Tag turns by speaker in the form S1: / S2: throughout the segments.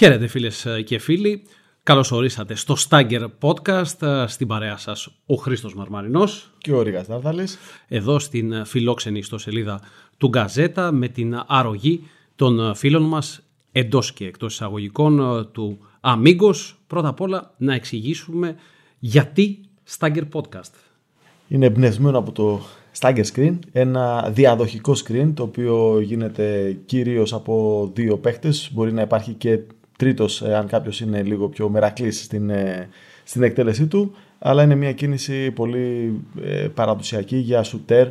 S1: Χαίρετε φίλες και φίλοι. Καλώς ορίσατε στο Stagger Podcast, στην παρέα σας ο Χρήστος Μαρμαρινός
S2: και ο Ρίγας Νάρδαλης.
S1: Εδώ στην φιλόξενη ιστοσελίδα του Γκαζέτα με την αρρωγή των φίλων μας εντός και εκτός εισαγωγικών του Amigos. Πρώτα απ' όλα να εξηγήσουμε γιατί Stagger Podcast.
S2: Είναι εμπνευσμένο από το Stagger Screen, ένα διαδοχικό screen το οποίο γίνεται κυρίως από δύο παίχτες. Μπορεί να υπάρχει και τρίτος αν κάποιος είναι λίγο πιο μερακλής στην, ε, στην εκτέλεσή του αλλά είναι μια κίνηση πολύ ε, παραδοσιακή για σουτέρ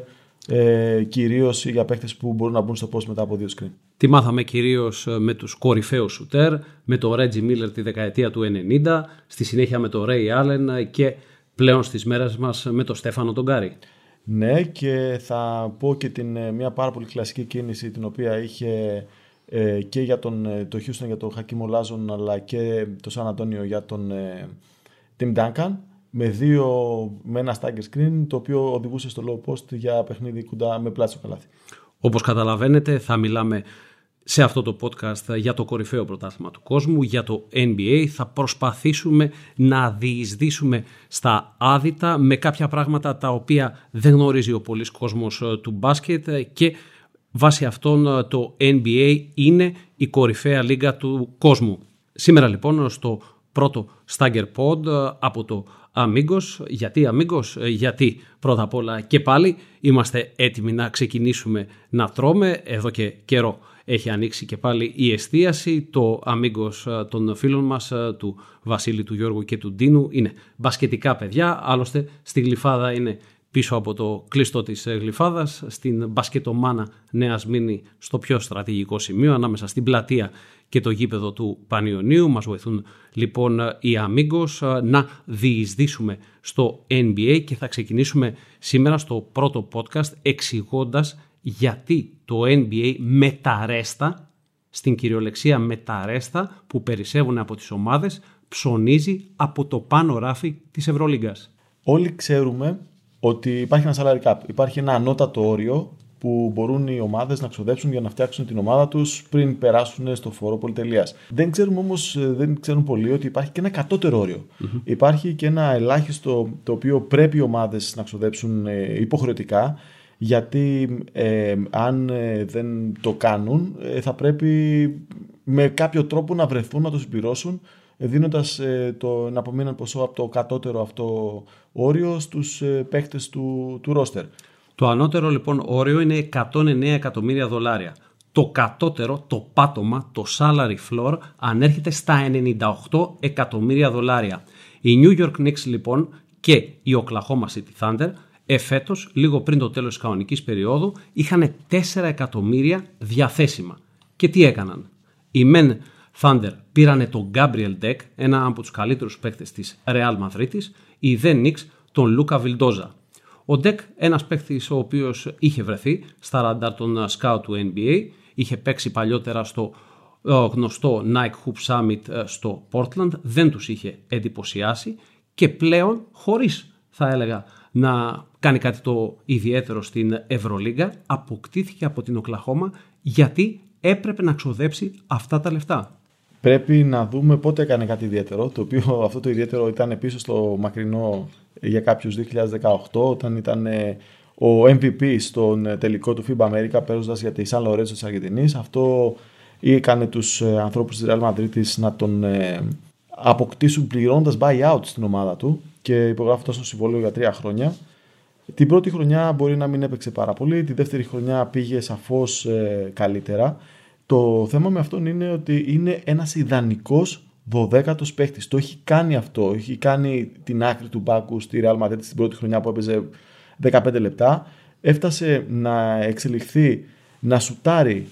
S2: ε, κυρίως για παίχτες που μπορούν να μπουν στο post μετά από δύο screen.
S1: Τι μάθαμε κυρίως ε, με τους κορυφαίους σουτέρ, με το Reggie Miller τη δεκαετία του 90, στη συνέχεια με το Ray Allen και πλέον στις μέρες μας με το Στέφανο τον Γκάρι.
S2: Ναι και θα πω και την, μια πάρα πολύ κλασική κίνηση την οποία είχε ε, και για τον, ε, το Houston για τον Χακίμ Ολάζον αλλά και το Σαν Αντώνιο για τον ε, Tim Duncan με, δύο, με ένα stagger screen το οποίο οδηγούσε στο low post για παιχνίδι κοντά με πλάτη στο καλάθι.
S1: Όπως καταλαβαίνετε θα μιλάμε σε αυτό το podcast για το κορυφαίο πρωτάθλημα του κόσμου, για το NBA. Θα προσπαθήσουμε να διεισδύσουμε στα άδυτα με κάποια πράγματα τα οποία δεν γνωρίζει ο πολλής κόσμος του μπάσκετ και Βάσει αυτών ε, το NBA είναι η κορυφαία λίγα του κόσμου. Σήμερα λοιπόν στο πρώτο Stagger Pod ε, από το Amigos. Γιατί Amigos, ε, γιατί πρώτα απ' όλα και πάλι είμαστε έτοιμοι να ξεκινήσουμε να τρώμε. Εδώ και καιρό έχει ανοίξει και πάλι η εστίαση. Το Amigos των φίλων μας, του Βασίλη, του Γιώργου και του Ντίνου είναι μπασκετικά παιδιά. Άλλωστε στη Γλυφάδα είναι πίσω από το κλειστό της ε, Γλυφάδας, στην μπασκετομάνα Νέας Μήνη στο πιο στρατηγικό σημείο, ανάμεσα στην πλατεία και το γήπεδο του Πανιωνίου. Μας βοηθούν λοιπόν οι Amigos ε, να διεισδύσουμε στο NBA και θα ξεκινήσουμε σήμερα στο πρώτο podcast εξηγώντας γιατί το NBA μεταρέστα, στην κυριολεξία μεταρέστα που περισσεύουν από τις ομάδες, ψωνίζει από το πάνω ράφι της Ευρωλίγκας.
S2: Όλοι ξέρουμε ότι υπάρχει ένα salary cap. Υπάρχει ένα ανώτατο όριο που μπορούν οι ομάδες να ξοδέψουν για να φτιάξουν την ομάδα τους πριν περάσουν στο φόρο πολυτελεία. Δεν ξέρουμε όμως, ε, δεν ξέρουν πολλοί ότι υπάρχει και ένα κατώτερο Υπάρχει και ένα ελάχιστο το οποίο πρέπει οι ομάδες να ξοδέψουν ε, υποχρεωτικά. Γιατί ε, αν δεν το κάνουν θα πρέπει με κάποιο τρόπο να βρεθούν να το συμπληρώσουν δίνοντας ε, το απομείναν ποσό από το κατώτερο αυτό όριο στους ε, παίχτες του, του ρόστερ.
S1: Το ανώτερο λοιπόν όριο είναι 109 εκατομμύρια δολάρια. Το κατώτερο, το πάτωμα, το salary floor ανέρχεται στα 98 εκατομμύρια δολάρια. Οι New York Knicks λοιπόν και η Oklahoma City Thunder εφέτος, λίγο πριν το τέλος της κανονικής περίοδου, είχαν 4 εκατομμύρια διαθέσιμα. Και τι έκαναν; Οι men Thunder πήρανε τον Gabriel Deck, ένα από τους καλύτερους παίκτες της Real Madrid, η The Knicks τον Λούκα Βιλντόζα. Ο Deck, ένας παίκτης ο οποίος είχε βρεθεί στα ραντάρ των scout του NBA, είχε παίξει παλιότερα στο ε, γνωστό Nike Hoop Summit ε, στο Portland, δεν τους είχε εντυπωσιάσει και πλέον χωρίς θα έλεγα να κάνει κάτι το ιδιαίτερο στην Ευρωλίγκα, αποκτήθηκε από την Οκλαχώμα γιατί έπρεπε να ξοδέψει αυτά τα λεφτά
S2: πρέπει να δούμε πότε έκανε κάτι ιδιαίτερο, το οποίο αυτό το ιδιαίτερο ήταν πίσω στο μακρινό για κάποιους 2018, όταν ήταν ε, ο MVP στον ε, τελικό του FIBA America παίζοντας για τη Σαν Λορέτσο της Αργεντινής. Αυτό έκανε τους ε, ανθρώπους της Real Madrid να τον αποκτήσουν πληρώνοντας buyout στην ομάδα του και υπογράφοντας το συμβόλαιο για τρία χρόνια. Την πρώτη χρονιά μπορεί να μην έπαιξε πάρα πολύ, τη δεύτερη χρονιά πήγε σαφώς καλύτερα. Το θέμα με αυτόν είναι ότι είναι ένας ιδανικός 12ο παίχτης. Το έχει κάνει αυτό. Έχει κάνει την άκρη του μπάκου στη Real Madrid στην πρώτη χρονιά που έπαιζε 15 λεπτά. Έφτασε να εξελιχθεί, να σουτάρει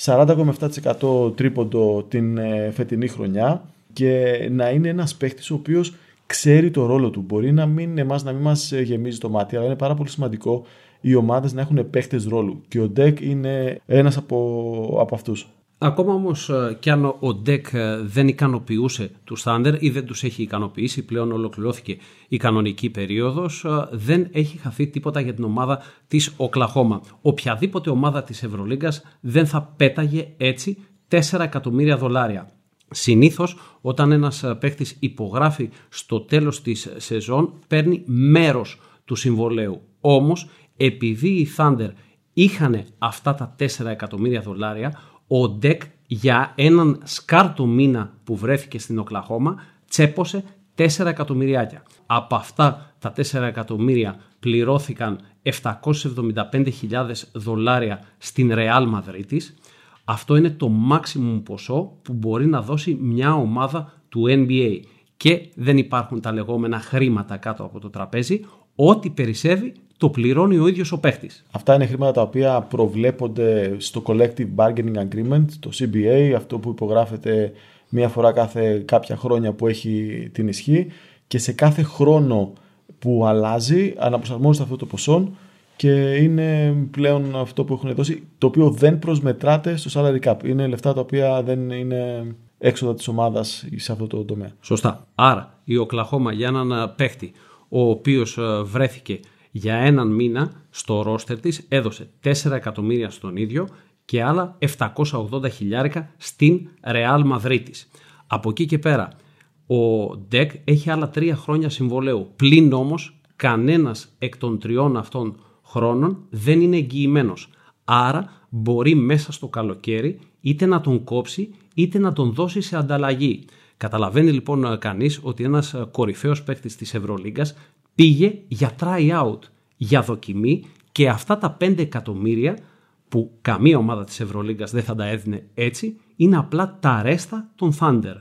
S2: 40,7% τρίποντο την ε, φετινή χρονιά και να είναι ένας παίχτης ο οποίος ξέρει το ρόλο του. Μπορεί να μην εμάς να μην μας γεμίζει το μάτι, αλλά είναι πάρα πολύ σημαντικό οι ομάδες να έχουν παίχτες ρόλου και ο Ντεκ είναι ένας από, από αυτούς.
S1: Ακόμα όμως ε, κι αν ο Ντεκ ε, δεν ικανοποιούσε τους Thunder ή δεν τους έχει ικανοποιήσει, πλέον ολοκληρώθηκε η κανονική περίοδος, ε, δεν έχει χαθεί τίποτα για την ομάδα της Οκλαχώμα. Οποιαδήποτε ομάδα της Ευρωλίγκας δεν θα πέταγε έτσι 4 εκατομμύρια δολάρια. Συνήθως όταν ένας παίχτης υπογράφει στο τέλος της σεζόν παίρνει μέρος του συμβολέου. Όμως επειδή οι Thunder είχαν αυτά τα 4 εκατομμύρια δολάρια, ο Ντεκ για έναν σκάρτο μήνα που βρέθηκε στην Οκλαχώμα τσέπωσε 4 εκατομμυριάκια. Από αυτά τα 4 εκατομμύρια πληρώθηκαν 775.000 δολάρια στην Real Madrid Αυτό είναι το maximum ποσό που μπορεί να δώσει μια ομάδα του NBA και δεν υπάρχουν τα λεγόμενα χρήματα κάτω από το τραπέζι. Ό,τι περισσεύει το πληρώνει ο ίδιος ο παίχτης.
S2: Αυτά είναι χρήματα τα οποία προβλέπονται στο Collective Bargaining Agreement, το CBA, αυτό που υπογράφεται μία φορά κάθε κάποια χρόνια που έχει την ισχύ και σε κάθε χρόνο που αλλάζει αναπροσαρμόζεται αυτό το ποσό και είναι πλέον αυτό που έχουν δώσει, το οποίο δεν προσμετράται στο salary cap. Είναι λεφτά τα οποία δεν είναι έξοδα της ομάδας σε αυτό το τομέα.
S1: Σωστά. Άρα η Οκλαχώμα για έναν παίχτη ο οποίος ε, βρέθηκε για έναν μήνα στο ρόστερ της έδωσε 4 εκατομμύρια στον ίδιο και άλλα 780 χιλιάρικα στην Real Madrid Από εκεί και πέρα ο Ντεκ έχει άλλα τρία χρόνια συμβολέου. Πλην όμως κανένας εκ των τριών αυτών χρόνων δεν είναι εγγυημένος. Άρα μπορεί μέσα στο καλοκαίρι είτε να τον κόψει είτε να τον δώσει σε ανταλλαγή. Καταλαβαίνει λοιπόν κανείς ότι ένας κορυφαίος παίκτης της Ευρωλίγκας πήγε για try out, για δοκιμή και αυτά τα 5 εκατομμύρια που καμία ομάδα της Ευρωλίγκας δεν θα τα έδινε έτσι, είναι απλά τα ρέστα των Thunder.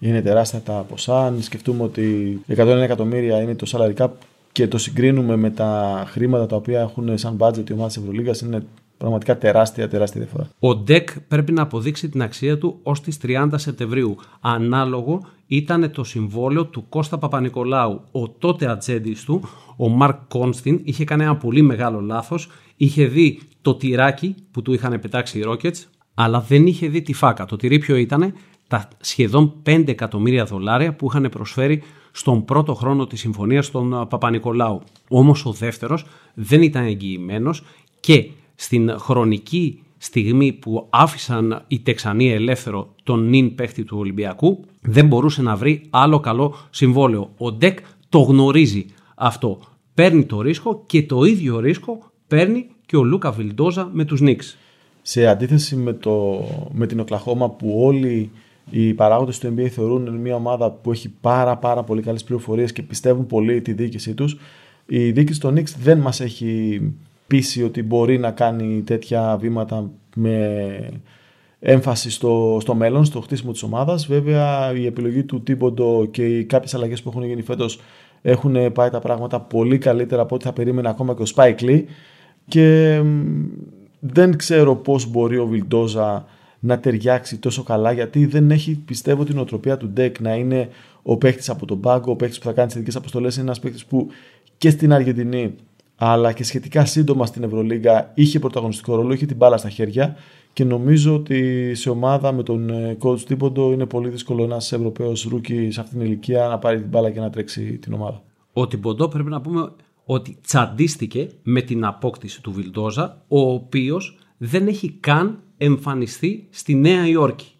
S2: Είναι τεράστια τα ποσά. Αν σκεφτούμε ότι 101 εκατομμύρια είναι το salary cap και το συγκρίνουμε με τα χρήματα τα οποία έχουν σαν budget οι ομάδα της Ευρωλίγα, είναι πραγματικά τεράστια, τεράστια διαφορά.
S1: Ο Ντεκ πρέπει να αποδείξει την αξία του ως τι 30 Σεπτεμβρίου. Ανάλογο ήταν το συμβόλαιο του Κώστα Παπα-Νικολάου. Ο τότε ατζέντης του, ο Μαρκ Κόνστιν, είχε κάνει ένα πολύ μεγάλο λάθος. Είχε δει το τυράκι που του είχαν πετάξει οι Rockets, αλλά δεν είχε δει τη φάκα. Το τυρί ποιο ήταν, τα σχεδόν 5 εκατομμύρια δολάρια που είχαν προσφέρει στον πρώτο χρόνο της συμφωνίας των Παπα-Νικολάου. Όμως ο δεύτερος δεν ήταν εγγυημένος και στην χρονική στιγμή που άφησαν οι Τεξανοί ελεύθερο τον νυν παίχτη του Ολυμπιακού δεν μπορούσε να βρει άλλο καλό συμβόλαιο. Ο Ντεκ το γνωρίζει αυτό. Παίρνει το ρίσκο και το ίδιο ρίσκο παίρνει και ο Λούκα Βιλντόζα με τους Νίξ.
S2: Σε αντίθεση με, το, με την Οκλαχώμα που όλοι οι παράγοντες του NBA θεωρούν μια ομάδα που έχει πάρα, πάρα πολύ καλές πληροφορίες και πιστεύουν πολύ τη διοίκησή τους. Η διοίκηση των Knicks δεν μας έχει πείσει ότι μπορεί να κάνει τέτοια βήματα με έμφαση στο, στο μέλλον, στο χτίσιμο της ομάδας. Βέβαια, η επιλογή του Τίμποντο και οι κάποιες αλλαγές που έχουν γίνει φέτος έχουν πάει τα πράγματα πολύ καλύτερα από ό,τι θα περίμενε ακόμα και ο Spike Lee. Και δεν ξέρω πώς μπορεί ο Βιλντόζα να ταιριάξει τόσο καλά γιατί δεν έχει πιστεύω τη νοοτροπία του Ντεκ να είναι ο παίχτης από τον πάγκο, ο παίχτης που θα κάνει τις ειδικές αποστολές. Είναι ένας παίχτης που και στην Αργεντινή αλλά και σχετικά σύντομα στην Ευρωλίγα είχε πρωταγωνιστικό ρόλο, είχε την μπάλα στα χέρια και νομίζω ότι σε ομάδα με τον ε, coach Τιμποντό είναι πολύ δύσκολο ένας Ευρωπαίος rookie σε αυτήν την ηλικία να πάρει την μπάλα και να τρέξει την ομάδα.
S1: Ο Τιμποντό πρέπει να πούμε ότι τσαντίστηκε με την απόκτηση του Βιλντόζα, ο οποίος δεν έχει καν εμφανιστεί στη Νέα Υόρκη.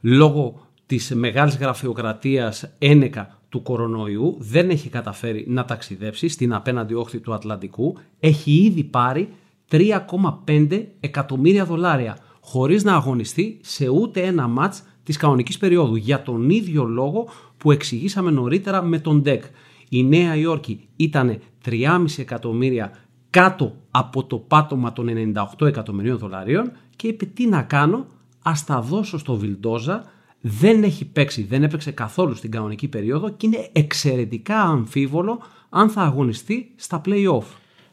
S1: Λόγω της μεγάλης γραφειοκρατίας ένεκα του κορονοϊού δεν έχει καταφέρει να ταξιδέψει στην απέναντι όχθη του Ατλαντικού. Έχει ήδη πάρει 3,5 εκατομμύρια δολάρια χωρίς να αγωνιστεί σε ούτε ένα μάτς της κανονικής περίοδου για τον ίδιο λόγο που εξηγήσαμε νωρίτερα με τον ΔΕΚ. Η Νέα Υόρκη ήταν 3,5 εκατομμύρια κάτω από το πάτωμα των 98 εκατομμυρίων δολαρίων και είπε τι να κάνω, ας τα δώσω στο Βιλντόζα, δεν έχει παίξει, δεν έπαιξε καθόλου στην κανονική περίοδο και είναι εξαιρετικά αμφίβολο αν θα αγωνιστεί στα play-off.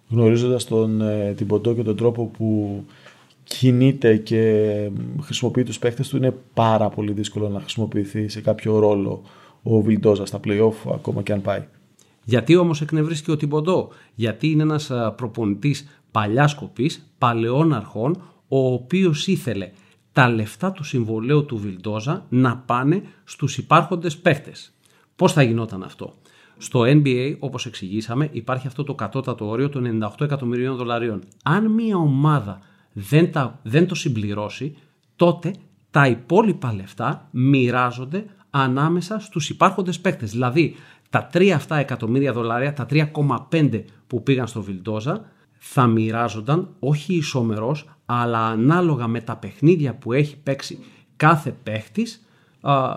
S2: Γνωρίζοντας τον ε, Τιμποντό και τον τρόπο που κινείται και χρησιμοποιεί τους παίχτες του είναι πάρα πολύ δύσκολο να χρησιμοποιηθεί σε κάποιο ρόλο ο Βιλντόζα στα play-off ακόμα και αν πάει.
S1: Γιατί όμως εκνευρίστηκε ο Τιμποντό, γιατί είναι ένας προπονητής παλιάς κοπής, παλαιών αρχών, ο οποίος ήθελε τα λεφτά του συμβολέου του Βιλντόζα να πάνε στους υπάρχοντες παίχτες. Πώς θα γινόταν αυτό; Στο NBA, όπως εξηγήσαμε, υπάρχει αυτό το κατώτατο όριο των 98 εκατομμυρίων δολαρίων. Αν μια ομάδα δεν, τα, δεν το συμπληρώσει, τότε τα υπόλοιπα λεφτά μοιράζονται ανάμεσα στους υπάρχοντες παίκτες. Δηλαδή τα 3 αυτά εκατομμύρια δολάρια, τα 3,5 που πήγαν στο Βιλντόζα θα μοιράζονταν όχι ισομερός αλλά ανάλογα με τα παιχνίδια που έχει παίξει κάθε παίχτης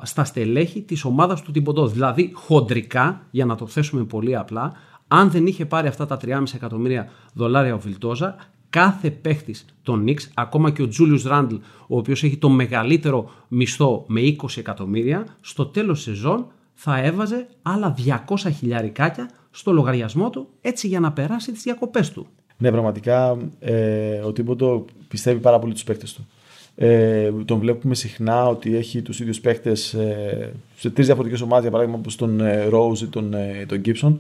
S1: στα στελέχη της ομάδας του Τιμποντό. Δηλαδή χοντρικά, για να το θέσουμε πολύ απλά, αν δεν είχε πάρει αυτά τα 3,5 εκατομμύρια δολάρια ο Βιλτόζα, κάθε παίχτης των Knicks, ακόμα και ο Τζούλιους Ράντλ, ο οποίος έχει το μεγαλύτερο μισθό με 20 εκατομμύρια, στο τέλος σεζόν θα έβαζε άλλα 200 χιλιαρικάκια στο λογαριασμό του, έτσι για να περάσει τις διακοπές του.
S2: Ναι, πραγματικά ε, ο Τίμποντο πιστεύει πάρα πολύ τους παίχτες του. Ε, τον βλέπουμε συχνά ότι έχει τους ίδιους παίχτες ε, σε τρεις διαφορετικές ομάδες, για παράδειγμα όπως τον ε, Rose ή τον, ε, τον Gibson.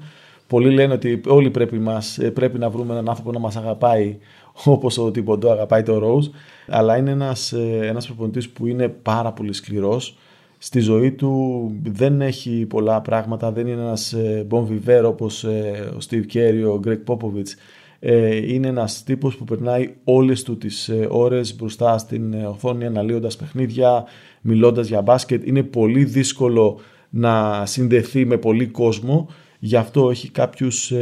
S2: Πολλοί λένε ότι όλοι πρέπει, μας, ε, πρέπει να βρούμε έναν άνθρωπο να μας αγαπάει όπως ο Τίμποντο αγαπάει τον Rose. Αλλά είναι ένας, ένας προπονητής που είναι πάρα πολύ σκληρός. Στη ζωή του δεν έχει πολλά πράγματα, δεν είναι ένας bon vivant όπως ο Steve Kerr, ο Greg Popovich ε, είναι ένας τύπος που περνάει όλες του τις ε, ώρες μπροστά στην ε, οθόνη αναλύοντας παιχνίδια, μιλώντας για μπάσκετ. Είναι πολύ δύσκολο να συνδεθεί με πολύ κόσμο, γι' αυτό έχει κάποιους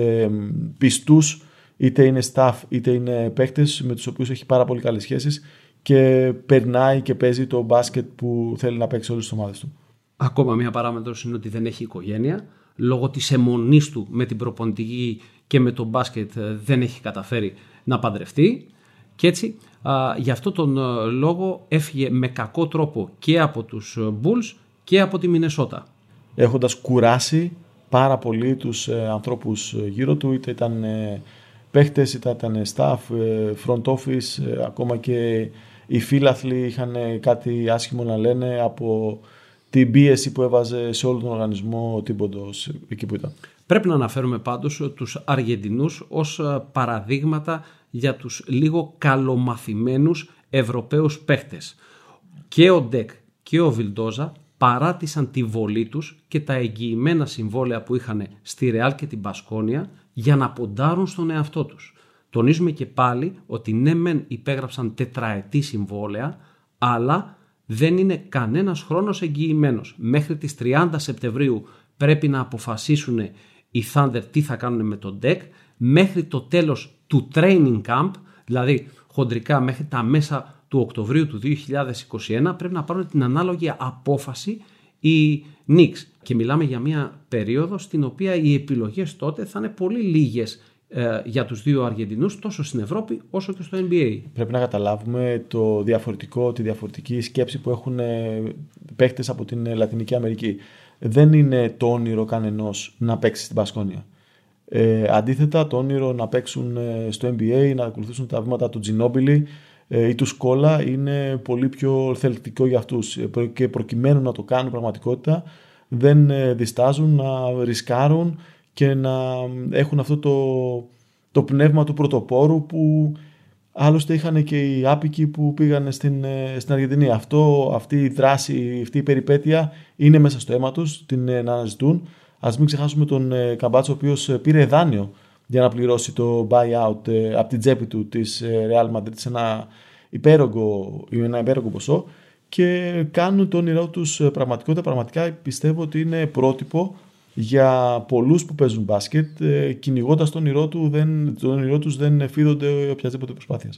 S2: πιστούς, είτε είναι staff είτε είναι παίκτες με τους οποίους έχει πάρα πολύ καλές σχέσεις και περνάει και παίζει το μπάσκετ που θέλει να παίξει όλες τις ομάδες του.
S1: Ακόμα μία παράμετρος είναι ότι δεν έχει οικογένεια. Λόγω της αιμονής του με την προπονητική και με το μπάσκετ ε, δεν έχει καταφέρει να παντρευτεί και έτσι γι' αυτό τον ε, λόγο έφυγε με κακό τρόπο και από τους ε, Bulls και από τη Μινεσότα.
S2: Έχοντας κουράσει πάρα πολύ τους ανθρώπους γύρω του, είτε ήταν παίχτες, είτε ήταν staff, front office, ακόμα και οι φίλαθλοι είχαν κάτι άσχημο να λένε από την πίεση που έβαζε σε όλο τον οργανισμό ο Τίμποντος εκεί που ήταν.
S1: Πρέπει να αναφέρουμε πάντως τους Αργεντινούς ως ε, παραδείγματα για τους λίγο καλομαθημένους Ευρωπαίους παίχτες. Και ο Ντεκ και ο Βιλντόζα παράτησαν τη βολή τους και τα εγγυημένα συμβόλαια που είχαν στη Ρεάλ και την Πασκόνια για να ποντάρουν στον εαυτό τους. Τονίζουμε και πάλι ότι ναι μεν υπέγραψαν τετραετή συμβόλαια, αλλά δεν είναι κανένας χρόνος εγγυημένος. Μέχρι τις 30 Σεπτεμβρίου πρέπει να αποφασίσουν οι Thunder τι θα κάνουν με τον deck μέχρι το τέλος του training camp, δηλαδή χοντρικά μέχρι τα μέσα του Οκτωβρίου του 2021 πρέπει να πάρουν την ανάλογη απόφαση οι Knicks. Και μιλάμε για μια περίοδο στην οποία οι επιλογές τότε θα είναι πολύ λίγες ε, για τους δύο Αργεντινούς τόσο στην Ευρώπη όσο και στο NBA.
S2: Πρέπει να καταλάβουμε το διαφορετικό, τη διαφορετική σκέψη που έχουν ε, παίχτες από την Λατινική Αμερική δεν είναι το όνειρο κανενός να παίξει στην Πασκόνια. Ε, αντίθετα, το όνειρο να παίξουν ε, στο NBA, να ακολουθήσουν τα βήματα του Τζινόμπιλι ε, ή του Σκόλα είναι πολύ πιο θελκτικό για αυτούς ε, και προκειμένου να το κάνουν πραγματικότητα δεν διστάζουν να ρισκάρουν και να έχουν αυτό το, το πνεύμα του πρωτοπόρου που Άλλωστε είχαν και οι άπικοι που πήγαν στην, ε, στην Αργεντινή. Αυτό, αυτή η δράση, αυτή η περιπέτεια είναι μέσα στο αίμα τους, την ε, να αναζητούν. Ας μην ξεχάσουμε τον ε, Καμπάτσο, ο οποίος πήρε δάνειο για να πληρώσει το buyout από την τσέπη του της Real Madrid σε ένα υπέρογκο, ένα υπέρογκο ποσό και κάνουν το όνειρό τους πραγματικότητα. Πραγματικά πιστεύω ότι είναι πρότυπο για πολλούς που παίζουν μπάσκετ, ε, κυνηγώντας τον όνειρό, του, δεν, τον όνειρό τους δεν φίδονται οποιασδήποτε προσπάθεια.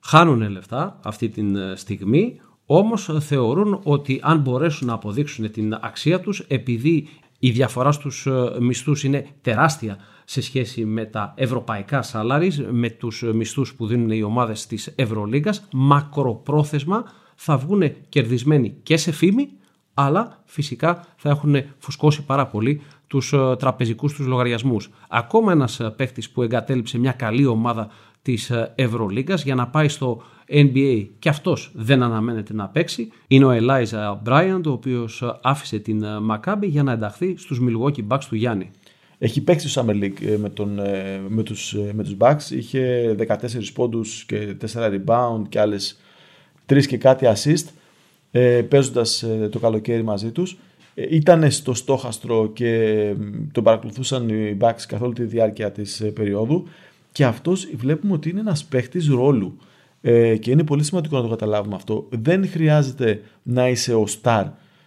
S1: Χάνουν λεφτά αυτή τη ε, στιγμή, όμως θεωρούν ότι αν μπορέσουν να αποδείξουν την αξία τους, επειδή η διαφορά στους ε, μισθούς είναι τεράστια σε σχέση με τα ευρωπαϊκά σαλάρις, με τους μισθούς που δίνουν οι ομάδες της Ευρωλίγκας, μακροπρόθεσμα θα βγουν κερδισμένοι και σε φήμη, αλλά φυσικά θα έχουν φουσκώσει πάρα πολύ τους ε, τραπεζικούς τους λογαριασμούς. Ακόμα ένας ε, παίχτης που εγκατέλειψε μια καλή ομάδα της ε, Ευρωλίγκας για να πάει στο NBA και αυτός δεν αναμένεται να παίξει είναι ο Eliza Bryant ο οποίος άφησε την Maccabi για να ενταχθεί στους Milwaukee Bucks του Γιάννη.
S2: Έχει παίξει στο Summer League με, τον, με, τους, με τους Bucks, είχε 14 πόντους και 4 rebound και άλλες 3 και κάτι assist παίζοντας το καλοκαίρι μαζί τους ε, ήταν στο στόχαστρο και τον παρακολουθούσαν οι Bucks καθ' όλη τη διάρκεια της ε, περίοδου και αυτός βλέπουμε ότι είναι ένας παίχτης ρόλου. Ε, και είναι πολύ σημαντικό να το καταλάβουμε αυτό. Δεν χρειάζεται να είσαι ο star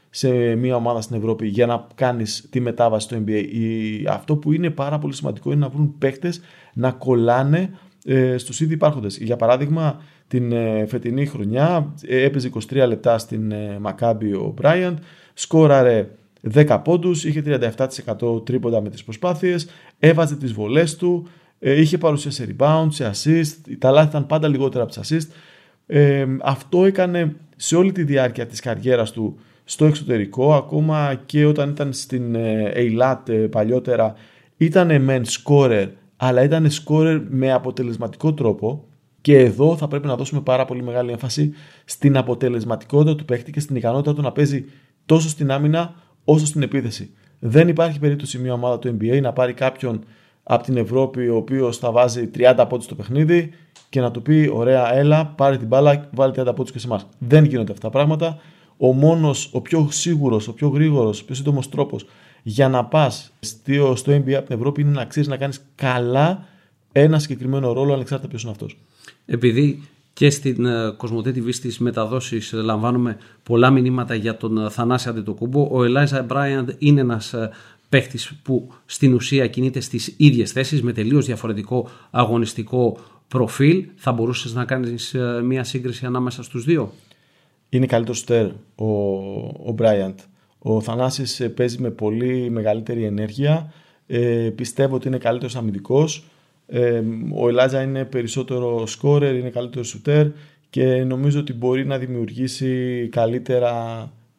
S2: σε μια ομάδα στην Ευρώπη για να κάνεις τη μετάβαση στο NBA. Η, αυτό που είναι πάρα πολύ σημαντικό είναι να βρουν παίκτε να κολλάνε ε, στους ήδη υπάρχοντες. Για παράδειγμα, την ε, φετινή χρονιά ε, έπαιζε 23 λεπτά στην ε, Μακάμπι ο Μπράιαντ, σκόραρε 10 πόντους, είχε 37% τρίποντα με τις προσπάθειες, έβαζε τις βολές του, ε, είχε παρουσία σε rebound, σε assist, τα λάθη ήταν πάντα λιγότερα από τις assist. Ε, αυτό έκανε σε όλη τη διάρκεια της καριέρας του στο εξωτερικό, ακόμα και όταν ήταν στην Eilat παλιότερα, ήταν μεν scorer, αλλά ήταν scorer με αποτελεσματικό τρόπο και εδώ θα πρέπει να δώσουμε πάρα πολύ μεγάλη έμφαση στην αποτελεσματικότητα του παίχτη και στην ικανότητα του να παίζει τόσο στην άμυνα όσο στην επίθεση. Δεν υπάρχει περίπτωση μια ομάδα του NBA να πάρει κάποιον από την Ευρώπη ο οποίος θα βάζει 30 πόντους στο παιχνίδι και να του πει: Ωραία, έλα, πάρε την μπάλα, βάλει 30 πόντους και σε εμάς. Δεν γίνονται αυτά τα πράγματα. Ο μόνος, ο πιο σίγουρος, ο πιο γρήγορος, ο πιο σύντομος τρόπος για να πας στο, στο NBA από την Ευρώπη είναι να ξέρεις να κάνεις καλά ένα συγκεκριμένο ρόλο ανεξάρτητα ποιος είναι αυτός.
S1: Επειδή και στην ε, Κοσμοτέ TV στις μεταδόσεις λαμβάνουμε πολλά μηνύματα για τον ε, Θανάση Αντετοκούμπο. Ο Ελάιζα Μπράιαντ είναι ένας ε, παίχτης που στην ουσία κινείται στις ίδιες θέσεις με τελείως διαφορετικό αγωνιστικό προφίλ. Θα μπορούσες να κάνεις μια σύγκριση ανάμεσα στους δύο;
S2: Είναι καλύτερος στέρ ο Μπράιαντ. Ο Θανάσης παίζει με πολύ μεγαλύτερη ενέργεια. Ε, πιστεύω ότι είναι καλύτερος αμυντικός ο Ελάζα είναι περισσότερο σκόρερ, είναι καλύτερος σουτέρ και νομίζω ότι μπορεί να δημιουργήσει καλύτερα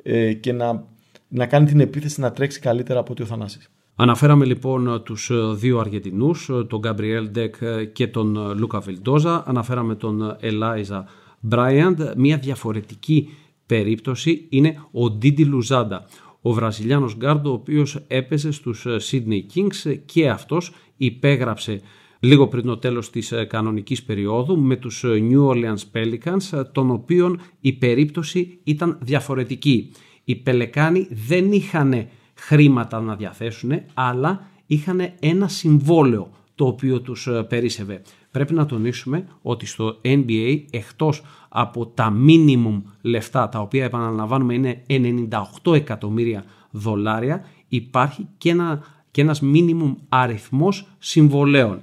S2: ε, και να, να κάνει την επίθεση να τρέξει καλύτερα από ότι ο Θανάσης.
S1: Αναφέραμε λοιπόν τους δύο Αργεντινούς, τον Γκαμπριέλ Ντεκ και τον Λούκα Βιλντόζα. Αναφέραμε τον Ελάιζα Μπράιαντ. Μια διαφορετική περίπτωση είναι ο Ντίντι Λουζάντα. Ο Βραζιλιάνος Γκάρντο, ο οποίος έπαιζε στους Sydney Kings και αυτός υπέγραψε λίγο πριν το τέλος της ε, κανονικής περίοδου με τους ε, New Orleans Pelicans, ε, των οποίων η περίπτωση ήταν διαφορετική. Οι Πελεκάνοι δεν είχαν χρήματα να διαθέσουν, αλλά είχαν ένα συμβόλαιο το οποίο τους περίσευε. Πρέπει να τονίσουμε ότι στο NBA εκτός από τα minimum λεφτά τα οποία επαναλαμβάνουμε είναι 98 εκατομμύρια δολάρια υπάρχει και, ένα, και ένας minimum αριθμός συμβολέων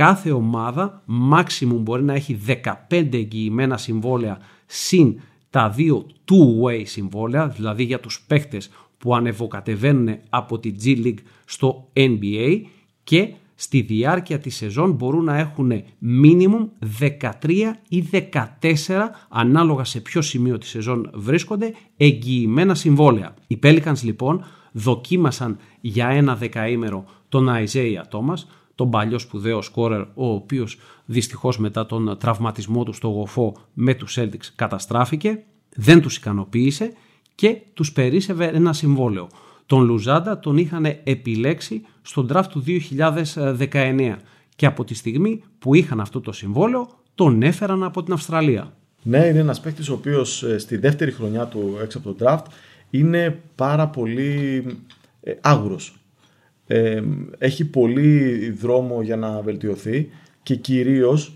S1: κάθε ομάδα maximum μπορεί να έχει 15 εγγυημένα συμβόλαια συν τα δύο two-way συμβόλαια, δηλαδή για τους παίχτες που ανεβοκατεβαίνουν από τη G League στο NBA και στη διάρκεια της σεζόν μπορούν να έχουν minimum 13 ή 14 ανάλογα σε ποιο σημείο της σεζόν βρίσκονται εγγυημένα συμβόλαια. Οι Pelicans λοιπόν δοκίμασαν για ένα δεκαήμερο τον Isaiah Thomas τον παλιό σπουδαίο σκόρερ, ο οποίος δυστυχώς μετά τον τραυματισμό του στο γοφό με τους Celtics καταστράφηκε, δεν τους ικανοποίησε και τους περίσευε ένα συμβόλαιο. Τον Λουζάντα τον είχαν επιλέξει στον draft του 2019 και από τη στιγμή που είχαν αυτό το συμβόλαιο τον έφεραν από την Αυστραλία.
S2: Ναι, είναι ένας παίκτης ο οποίος ε, στη δεύτερη χρονιά του έξω από το draft είναι πάρα πολύ ε, άγουρος έχει πολύ δρόμο για να βελτιωθεί και κυρίως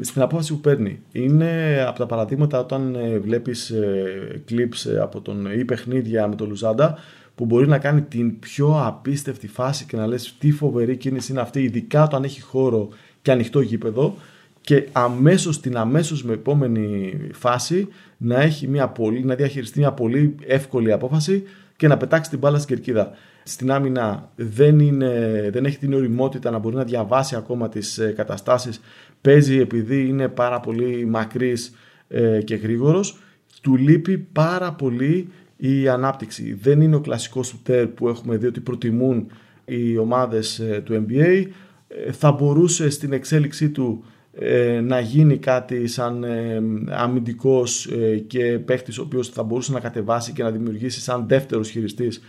S2: στην απόφαση που παίρνει. Είναι από τα παραδείγματα όταν ε, βλέπεις ε, clips ε, από τον ή παιχνίδια με τον Λουζάντα που μπορεί να κάνει την πιο απίστευτη φάση και να λες τι φοβερή κίνηση είναι αυτή ειδικά όταν έχει χώρο και ανοιχτό γήπεδο και αμέσως την αμέσως με επόμενη φάση να, έχει μια πολύ, να διαχειριστεί μια πολύ εύκολη απόφαση και να πετάξει την μπάλα στην κερκίδα. Στην άμυνα δεν, είναι, δεν έχει την οριμότητα να μπορεί να διαβάσει ακόμα τις ε, καταστάσεις. Παίζει επειδή είναι πάρα πολύ μακρύς ε, και γρήγορος. Του λείπει πάρα πολύ η ανάπτυξη. Δεν είναι ο κλασικός σουτέρ που έχουμε δει ότι προτιμούν οι ομάδες ε, του NBA θα μπορούσε στην εξέλιξή του να γίνει κάτι σαν αμυντικός και παίχτης ο οποίος θα μπορούσε να κατεβάσει και να δημιουργήσει σαν δεύτερος χειριστής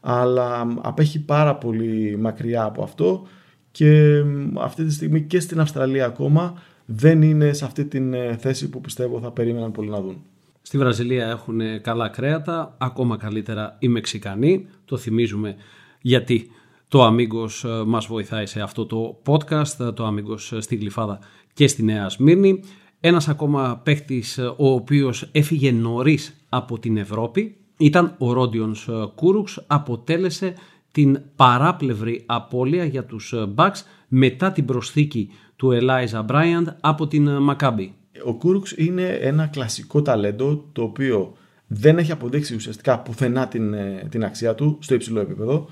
S2: αλλά απέχει πάρα πολύ μακριά από αυτό και αυτή τη στιγμή και στην Αυστραλία ακόμα δεν είναι σε αυτή την ε, θέση που πιστεύω θα περίμεναν πολύ να δουν.
S1: Στη Βραζιλία έχουν καλά κρέατα, ακόμα καλύτερα οι Μεξικανοί, το θυμίζουμε γιατί το Amigos ε, μας βοηθάει σε αυτό το podcast, το Amigos στη Γλυφάδα και στη Νέα Σμύρνη. Ένας ακόμα παίχτης ο οποίος έφυγε νωρίς από την Ευρώπη ήταν ο Ρόντιονς Κούρουξ, αποτέλεσε την παράπλευρη απώλεια για τους Bucks μετά την προσθήκη του Elijah Bryant από την Maccabi.
S2: Ο Κούρουξ είναι ένα κλασικό ταλέντο το οποίο δεν έχει αποδείξει ουσιαστικά πουθενά την, ε, την αξία του στο υψηλό επίπεδο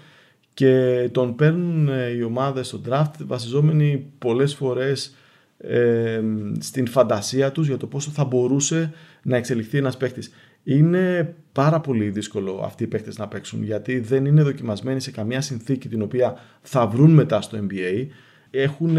S2: και τον παίρνουν ε, οι ομάδες στο draft βασιζόμενοι πολλές φορές ε, στην φαντασία τους για το πόσο θα μπορούσε να εξελιχθεί ένας παίχτης. Είναι πάρα πολύ δύσκολο αυτοί οι παίχτες να παίξουν γιατί δεν είναι δοκιμασμένοι σε καμία συνθήκη την οποία θα βρουν μετά στο NBA. Έχουν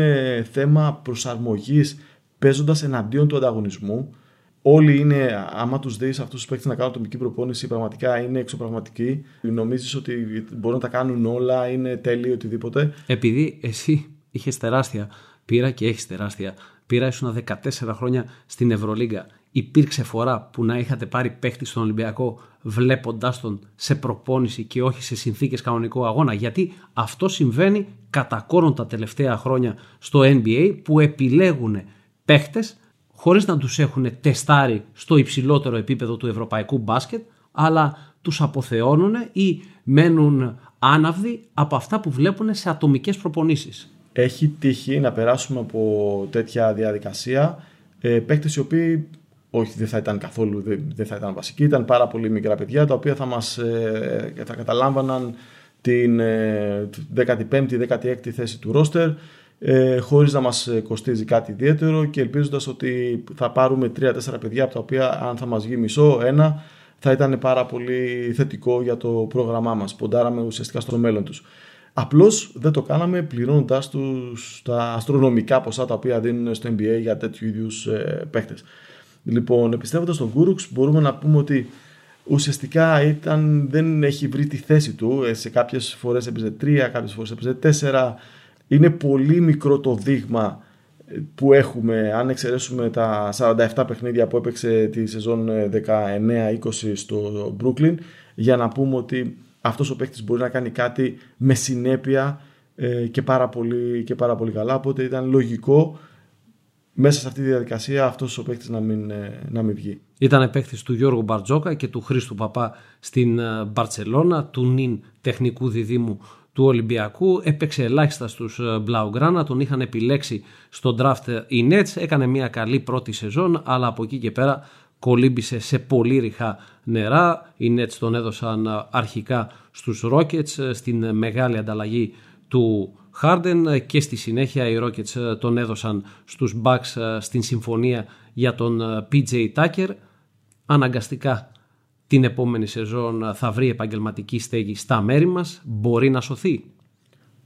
S2: θέμα προσαρμογής παίζοντας εναντίον του ανταγωνισμού Όλοι είναι, άμα τους δεις αυτούς τους παίκτες να κάνουν ατομική προπόνηση, πραγματικά είναι εξωπραγματικοί. Νομίζεις ότι μπορούν να τα κάνουν όλα, είναι τέλειοι, οτιδήποτε.
S1: Επειδή εσύ είχες τεράστια πείρα και έχεις τεράστια πείρα, ήσουν 14 χρόνια στην Ευρωλίγκα. Υπήρξε φορά που να είχατε πάρει παίχτη στον Ολυμπιακό βλέποντάς τον σε προπόνηση και όχι σε συνθήκες κανονικού αγώνα. Γιατί αυτό συμβαίνει κατά κόρον τα τελευταία χρόνια στο NBA που επιλέγουν παίχτες χωρίς να τους έχουν τεστάρει στο υψηλότερο επίπεδο του ευρωπαϊκού μπάσκετ, αλλά τους αποθεώνουν ή μένουν άναυδοι από αυτά που βλέπουν σε ατομικές προπονήσεις.
S2: Έχει τύχει να περάσουμε από τέτοια διαδικασία ε, παίκτες οι οποίοι όχι δεν θα ήταν καθόλου δεν, θα ήταν βασικοί, ήταν πάρα πολύ μικρά παιδιά τα οποία θα μας ε, θα καταλάμβαναν την ε, 15η, 16η θέση του ρόστερ ε, χωρίς να μας κοστίζει κάτι ιδιαίτερο και ελπίζοντας ότι θα πάρουμε 3-4 παιδιά από τα οποία αν θα μας βγει μισό, ένα, θα ήταν πάρα πολύ θετικό για το πρόγραμμά μας. Ποντάραμε ουσιαστικά στο μέλλον τους. Απλώς δεν το κάναμε πληρώνοντας τους τα αστρονομικά ποσά τα οποία δίνουν στο NBA για τέτοιου είδους ε, παίχτες. Λοιπόν, επιστρέφοντας στον Κούρουξ μπορούμε να πούμε ότι ουσιαστικά ήταν, δεν έχει βρει τη θέση του. Ε, σε κάποιες φορές έπαιζε 3, κάποιες φορές έπαιζε 4 είναι πολύ μικρό το δείγμα ε, που έχουμε αν εξαιρέσουμε τα 47 παιχνίδια που έπαιξε τη σεζόν 19-20 ε, στο Brooklyn για να πούμε ότι αυτός ο παίκτης μπορεί να κάνει κάτι με συνέπεια ε, και πάρα πολύ, και πάρα πολύ καλά οπότε ήταν λογικό μέσα σε αυτή τη διαδικασία αυτός ο παίκτης να μην, να μην βγει.
S1: Ήταν παίκτης του Γιώργου Μπαρτζόκα και του Χρήστου Παπά στην Μπαρτσελώνα, του νυν τεχνικού διδήμου του Ολυμπιακού. Έπαιξε ελάχιστα στους ε, Blaugrana, τον είχαν επιλέξει στο draft οι Nets. Έκανε μια καλή πρώτη σεζόν, αλλά από εκεί και πέρα κολύμπησε σε πολύ ρηχά νερά. Οι Nets τον έδωσαν ε, αρχικά στους Rockets ε, στην μεγάλη ανταλλαγή του Harden και στη συνέχεια οι Rockets τον έδωσαν στους Bucks στην συμφωνία για τον PJ Tucker. Αναγκαστικά την επόμενη σεζόν θα βρει επαγγελματική στέγη στα μέρη μας, μπορεί να σωθεί.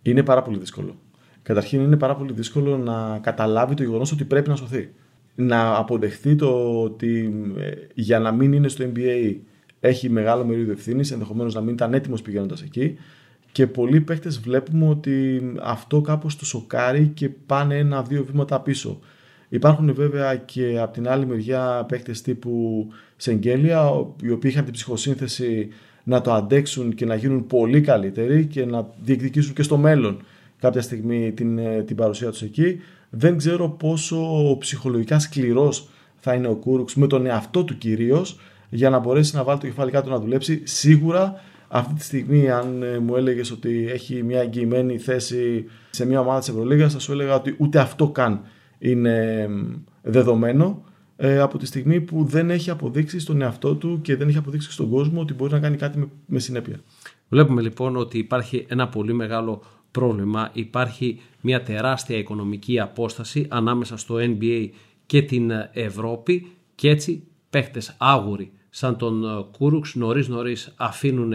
S2: Είναι πάρα πολύ δύσκολο. Καταρχήν είναι πάρα πολύ δύσκολο να καταλάβει το γεγονός ότι πρέπει να σωθεί. Να αποδεχθεί το ότι ε, για να μην είναι στο NBA έχει μεγάλο μερίδιο ευθύνης, ενδεχομένως να μην ήταν έτοιμος πηγαίνοντας εκεί. Και πολλοί παίχτε βλέπουμε ότι αυτό κάπως του σοκάρει και πάνε ένα-δύο βήματα πίσω. Υπάρχουν βέβαια και από την άλλη μεριά παίχτες τύπου Σεγγέλια, οι οποίοι είχαν την ψυχοσύνθεση να το αντέξουν και να γίνουν πολύ καλύτεροι και να διεκδικήσουν και στο μέλλον κάποια στιγμή την, ε, την παρουσία τους εκεί. Δεν ξέρω πόσο ψυχολογικά σκληρός θα είναι ο Κούρουξ με τον εαυτό του κυρίως για να μπορέσει να βάλει το κεφάλι κάτω να δουλέψει. Σίγουρα αυτή τη στιγμή αν ε, μου έλεγες ότι έχει μια εγγυημένη θέση σε μια ομάδα της Ευρωλίγας θα σου έλεγα ότι ούτε αυτό καν είναι δεδομένο ε, από τη στιγμή που δεν έχει αποδείξει στον εαυτό του και δεν έχει αποδείξει στον κόσμο ότι μπορεί να κάνει κάτι με, με συνέπεια.
S1: Βλέπουμε λοιπόν ότι υπάρχει ένα πολύ μεγάλο πρόβλημα. Υπάρχει μια τεράστια οικονομική απόσταση ανάμεσα στο NBA και την Ευρώπη και έτσι παίχτες άγουροι σαν τον ε, Κούρουξ νωρίς νωρίς αφήνουν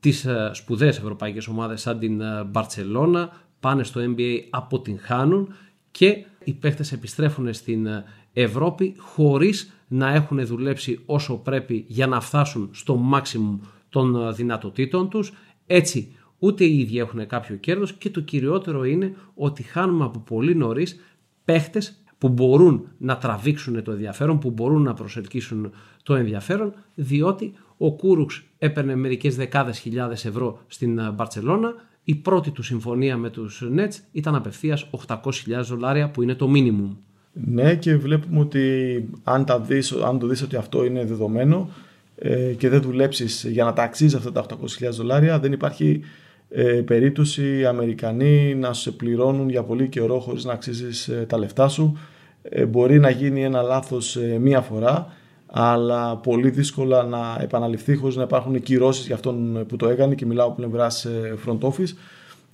S1: τις ε, σπουδαίες ευρωπαϊκές ομάδες σαν την Μπαρτσελώνα, πάνε στο NBA, αποτυγχάνουν και οι παίχτες επιστρέφουν στην ε, Ευρώπη χωρίς να έχουν δουλέψει όσο πρέπει για να φτάσουν στο maximum των ε, δυνατοτήτων τους. Έτσι ούτε οι ίδιοι έχουν κάποιο κέρδος και το κυριότερο είναι ότι χάνουμε από πολύ νωρίς παίχτες που μπορούν να τραβήξουν το ενδιαφέρον, που μπορούν να προσελκύσουν το ενδιαφέρον, διότι ο Κούρουξ έπαιρνε μερικές δεκάδες χιλιάδες ευρώ στην ε, Μπαρτσελώνα, η πρώτη του συμφωνία με τους Nets ήταν απευθείας 800.000 δολάρια που είναι το minimum.
S2: Ναι και βλέπουμε ότι αν, τα δεις, αν το δεις ότι αυτό είναι δεδομένο ε, και δεν δουλέψεις για να τα αξίζει αυτά τα 800.000 δολάρια δεν υπάρχει ε, περίπτωση οι Αμερικανοί να σε πληρώνουν για πολύ καιρό χωρίς να αξίζεις ε, τα λεφτά σου. Ε, μπορεί να γίνει ένα λάθος μία φορά αλλά πολύ δύσκολα να επαναληφθεί χωρίς να υπάρχουν κυρώσεις για αυτόν που το έκανε και μιλάω από πλευράς front office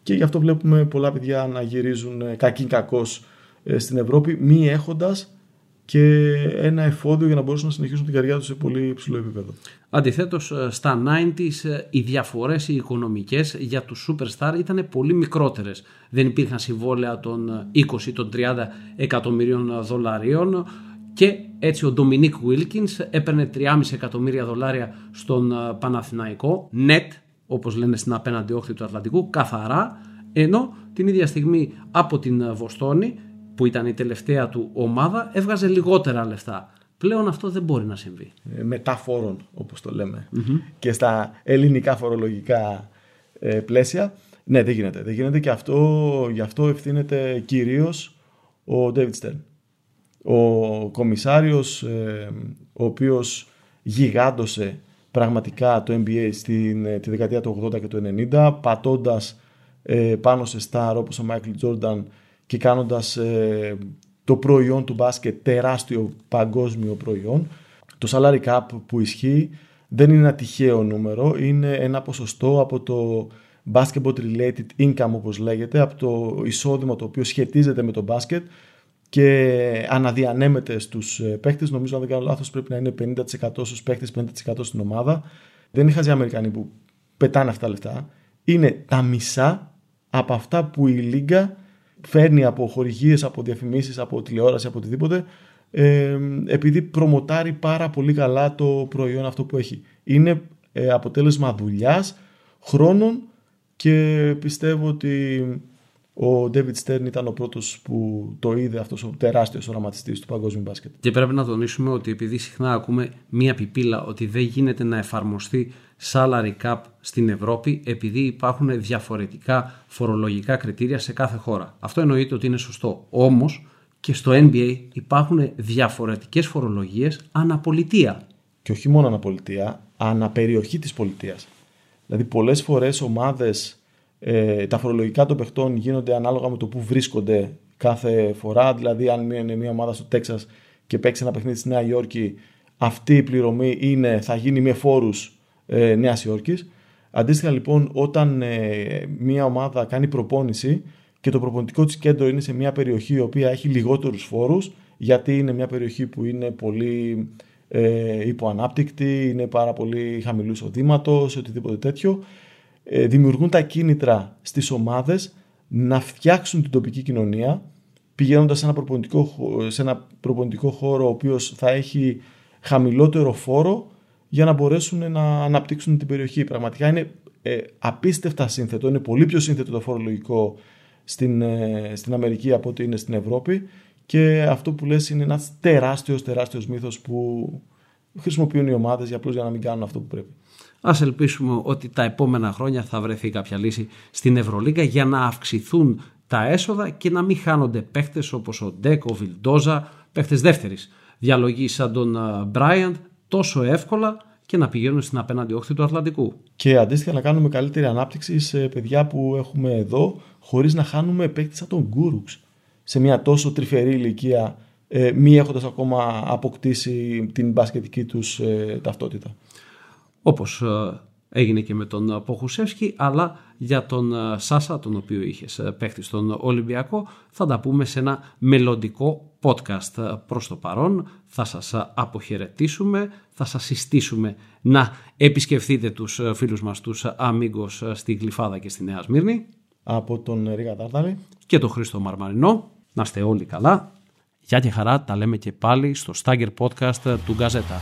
S2: και γι' αυτό βλέπουμε πολλά παιδιά να γυρίζουν κακήν κακός στην Ευρώπη μη έχοντας και ένα εφόδιο για να μπορέσουν να συνεχίσουν την καριέρα τους σε πολύ υψηλό επίπεδο.
S1: Αντιθέτως, ε, στα 90s ε, οι διαφορές οι οικονομικές για τους superstar ήταν πολύ μικρότερες. Δεν υπήρχαν συμβόλαια των 20 ή των 30 εκατομμυρίων δολαρίων και έτσι ο Ντομινίκ Wilkins έπαιρνε 3,5 εκατομμύρια δολάρια στον ε, Παναθηναϊκό, net, όπως λένε στην απέναντι όχθη του Ατλαντικού, καθαρά, ενώ την ίδια στιγμή από την Βοστόνη που ήταν η τελευταία του ομάδα έβγαζε λιγότερα λεφτά. Πλέον αυτό δεν μπορεί να συμβεί.
S2: Ε, μετά φόρων όπως το λεμε και στα ελληνικά φορολογικά ε, πλαίσια. Ναι, δεν γίνεται. Δεν γίνεται και αυτό, γι' αυτό ευθύνεται κυρίως ο David Stern. Ο κομισάριος ε, ο οποίος γιγάντωσε πραγματικά το NBA στην τη δεκαετία του 80 και του 90 πατώντας πάνω σε στάρ όπως ο Michael Jordan και κάνοντας ε, το προϊόν του μπάσκετ τεράστιο παγκόσμιο προϊόν. Το salary cap που ισχύει δεν είναι ένα τυχαίο νούμερο, είναι ένα ποσοστό από το basketball related income όπως λέγεται, από το εισόδημα το οποίο σχετίζεται με το μπάσκετ και αναδιανέμεται στους ε, παίχτες. Νομίζω αν δεν κάνω λάθος πρέπει να είναι 50% στους παίχτες, 50% στην ομάδα. Δεν είναι χαζοί Αμερικανοί που πετάνε αυτά τα λεφτά. Είναι τα μισά από αυτά που η Λίγκα φέρνει από χορηγίες, από διαφημίσεις, από τηλεόραση, από οτιδήποτε, ε, επειδή προμοτάρει πάρα πολύ καλά το προϊόν αυτό που έχει. Είναι ε, αποτέλεσμα δουλειάς, χρόνων και πιστεύω ότι ο David Stern ήταν ο πρώτος που το είδε αυτός ο τεράστιος οραματιστής του παγκόσμιου μπάσκετ.
S1: Και πρέπει να τονίσουμε ότι επειδή συχνά ακούμε μία πιπίλα ότι δεν γίνεται να εφαρμοστεί salary cap στην Ευρώπη επειδή υπάρχουν διαφορετικά φορολογικά κριτήρια σε κάθε χώρα. Αυτό εννοείται ότι είναι σωστό. Όμως και στο NBA υπάρχουν διαφορετικές φορολογίες αναπολιτεία.
S2: Και όχι μόνο αναπολιτεία, αναπεριοχή της πολιτείας. Δηλαδή πολλές φορές ομάδες, ε, τα φορολογικά των παιχτών γίνονται ανάλογα με το που βρίσκονται κάθε φορά. Δηλαδή αν είναι μια ομάδα στο Τέξας και παίξει ένα παιχνίδι στη Νέα Υόρκη, αυτή η πληρωμή είναι, θα γίνει με φόρους ε, Νέας Υόρκης. Αντίστοιχα λοιπόν όταν ε, μια ομάδα κάνει προπόνηση και το προπονητικό της κέντρο είναι σε μια περιοχή η οποία έχει λιγότερους φόρους γιατί είναι μια περιοχή που είναι πολύ ε, υποανάπτυκτη, είναι πάρα πολύ χαμηλού εισοδήματος, οτιδήποτε τέτοιο, ε, δημιουργούν τα κίνητρα στις ομάδες να φτιάξουν την τοπική κοινωνία πηγαίνοντας σε ένα προπονητικό, σε ένα προπονητικό χώρο ο οποίος θα έχει χαμηλότερο φόρο για να μπορέσουν να αναπτύξουν την περιοχή. Πραγματικά είναι ε, απίστευτα σύνθετο, είναι πολύ πιο σύνθετο το φορολογικό στην, ε, στην Αμερική από ότι είναι στην Ευρώπη και αυτό που λες είναι ένας τεράστιος, τεράστιος μύθος που χρησιμοποιούν οι ομάδες για απλώς για να μην κάνουν αυτό που πρέπει.
S1: Ας ελπίσουμε ότι τα επόμενα χρόνια θα βρεθεί κάποια λύση στην Ευρωλίγα για να αυξηθούν τα έσοδα και να μην χάνονται παίχτες όπως ο Ντέκ, ο Βιλντόζα, παίχτες δεύτερης διαλογής σαν τον Μπράιαντ τόσο εύκολα και να πηγαίνουν στην απέναντι όχθη του Ατλαντικού.
S2: Και αντίστοιχα να κάνουμε καλύτερη ανάπτυξη σε παιδιά που έχουμε εδώ, χωρίς να χάνουμε παίκτη σαν τον Κούρουξ σε μια τόσο τρυφερή ηλικία, ε, μη έχοντας ακόμα αποκτήσει την μπασκετική τους ε, ταυτότητα.
S1: Όπως ε, έγινε και με τον Ποχουσεύσκι, αλλά για τον Σάσα, τον οποίο είχες παίχτης στον Ολυμπιακό, θα τα πούμε σε ένα μελλοντικό podcast προς το παρόν. Θα σας αποχαιρετήσουμε, θα σας συστήσουμε να επισκεφθείτε τους φίλους μας τους αμίγκος στη Γλυφάδα και στη Νέα Σμύρνη.
S2: Από τον Ρίγα Τάρταλη.
S1: Και τον Χρήστο Μαρμαρινό. Να είστε όλοι καλά. Γεια και χαρά, τα λέμε και πάλι στο Stagger Podcast του Γκαζέτα.